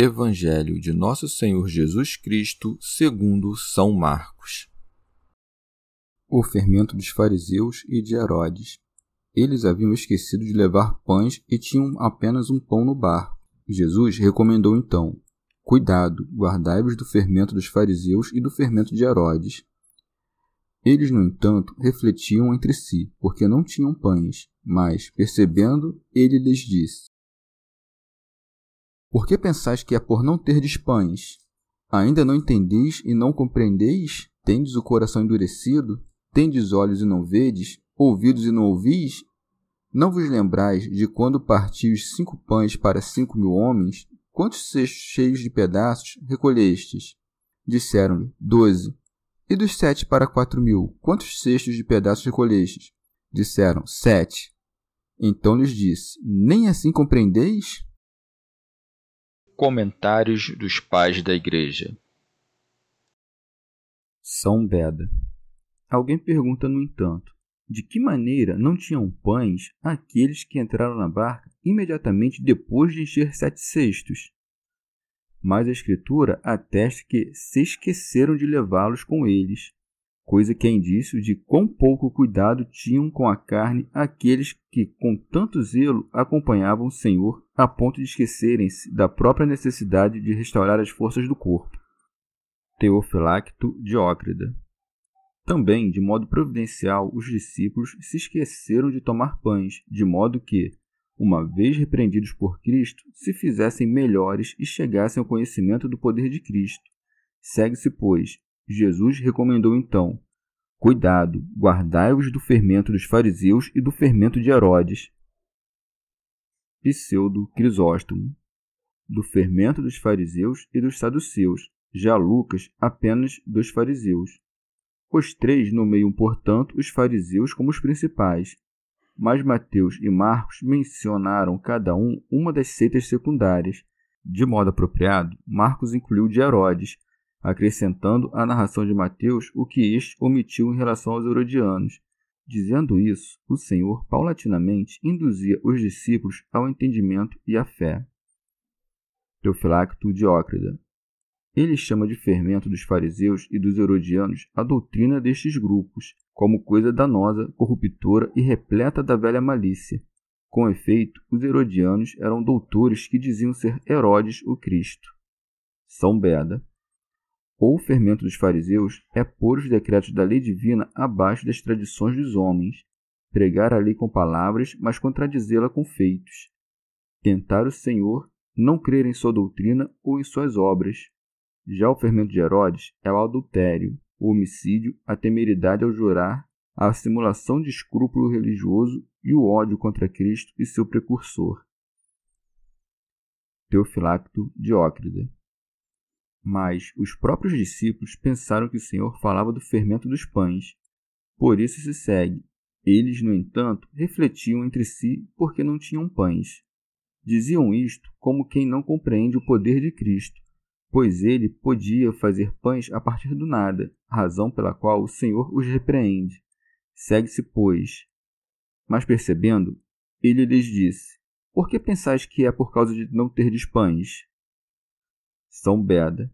Evangelho de Nosso Senhor Jesus Cristo, segundo São Marcos. O fermento dos fariseus e de Herodes. Eles haviam esquecido de levar pães e tinham apenas um pão no barco. Jesus recomendou então: Cuidado, guardai-vos do fermento dos fariseus e do fermento de Herodes. Eles, no entanto, refletiam entre si, porque não tinham pães, mas, percebendo, ele lhes disse: por que pensais que é por não terdes pães? Ainda não entendeis e não compreendeis? Tendes o coração endurecido? Tendes olhos e não vedes? Ouvidos e não ouvis? Não vos lembrais de quando parti os cinco pães para cinco mil homens? Quantos cestos cheios de pedaços recolhestes? Disseram-lhe, doze. E dos sete para quatro mil, quantos cestos de pedaços recolhestes? Disseram, sete. Então lhes disse, nem assim compreendeis? Comentários dos Pais da Igreja. São Beda. Alguém pergunta, no entanto, de que maneira não tinham pães aqueles que entraram na barca imediatamente depois de encher sete cestos? Mas a Escritura atesta que se esqueceram de levá-los com eles, coisa que é indício de quão pouco cuidado tinham com a carne aqueles que, com tanto zelo, acompanhavam o Senhor, a ponto de esquecerem-se da própria necessidade de restaurar as forças do corpo. Teofilacto Diócrida Também, de modo providencial, os discípulos se esqueceram de tomar pães, de modo que, uma vez repreendidos por Cristo, se fizessem melhores e chegassem ao conhecimento do poder de Cristo. Segue-se, pois, Jesus recomendou então: Cuidado, guardai-vos do fermento dos fariseus e do fermento de Herodes. Pseudo Crisóstomo. Do fermento dos fariseus e dos saduceus, já Lucas apenas dos fariseus. Os três nomeiam, portanto, os fariseus como os principais, mas Mateus e Marcos mencionaram cada um uma das seitas secundárias. De modo apropriado, Marcos incluiu de Herodes, acrescentando à narração de Mateus o que este omitiu em relação aos herodianos. Dizendo isso, o Senhor paulatinamente induzia os discípulos ao entendimento e à fé. Teofilacto Diócrida ele chama de fermento dos fariseus e dos herodianos a doutrina destes grupos, como coisa danosa, corruptora e repleta da velha malícia. Com efeito, os herodianos eram doutores que diziam ser Herodes o Cristo. São Beda ou fermento dos fariseus é pôr os decretos da lei divina abaixo das tradições dos homens, pregar a lei com palavras, mas contradizê-la com feitos, tentar o Senhor, não crer em sua doutrina ou em suas obras. Já o fermento de Herodes é o adultério, o homicídio, a temeridade ao jurar, a simulação de escrúpulo religioso e o ódio contra Cristo e seu precursor. Teofilacto Diócrida mas os próprios discípulos pensaram que o Senhor falava do fermento dos pães. Por isso se segue. Eles, no entanto, refletiam entre si porque não tinham pães. Diziam isto como quem não compreende o poder de Cristo, pois ele podia fazer pães a partir do nada, razão pela qual o Senhor os repreende. Segue-se, pois. Mas percebendo, ele lhes disse: Por que pensais que é por causa de não terdes pães? São Beda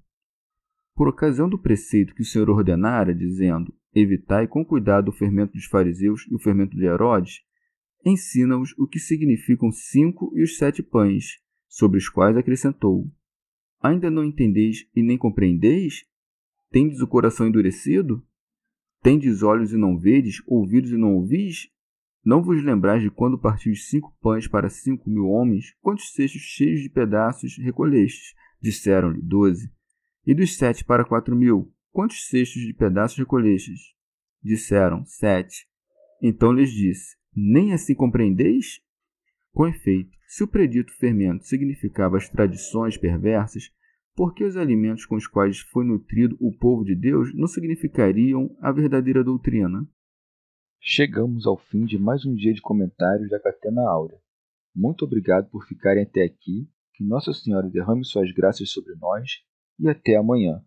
por ocasião do preceito que o Senhor ordenara, dizendo: Evitai com cuidado o fermento dos fariseus e o fermento de Herodes, ensina-os o que significam cinco e os sete pães, sobre os quais acrescentou: Ainda não entendeis e nem compreendeis? Tendes o coração endurecido? Tendes olhos e não vedes, ouvidos e não ouvis? Não vos lembrais de quando partis cinco pães para cinco mil homens? Quantos cestos cheios de pedaços recolhestes? Disseram-lhe doze. E dos sete para quatro mil? Quantos cestos de pedaços recolhestes? Disseram sete. Então lhes disse: Nem assim compreendeis? Com efeito, se o predito fermento significava as tradições perversas, por que os alimentos com os quais foi nutrido o povo de Deus não significariam a verdadeira doutrina? Chegamos ao fim de mais um dia de comentários da Catena Áurea. Muito obrigado por ficarem até aqui, que Nossa Senhora derrame suas graças sobre nós e até amanhã.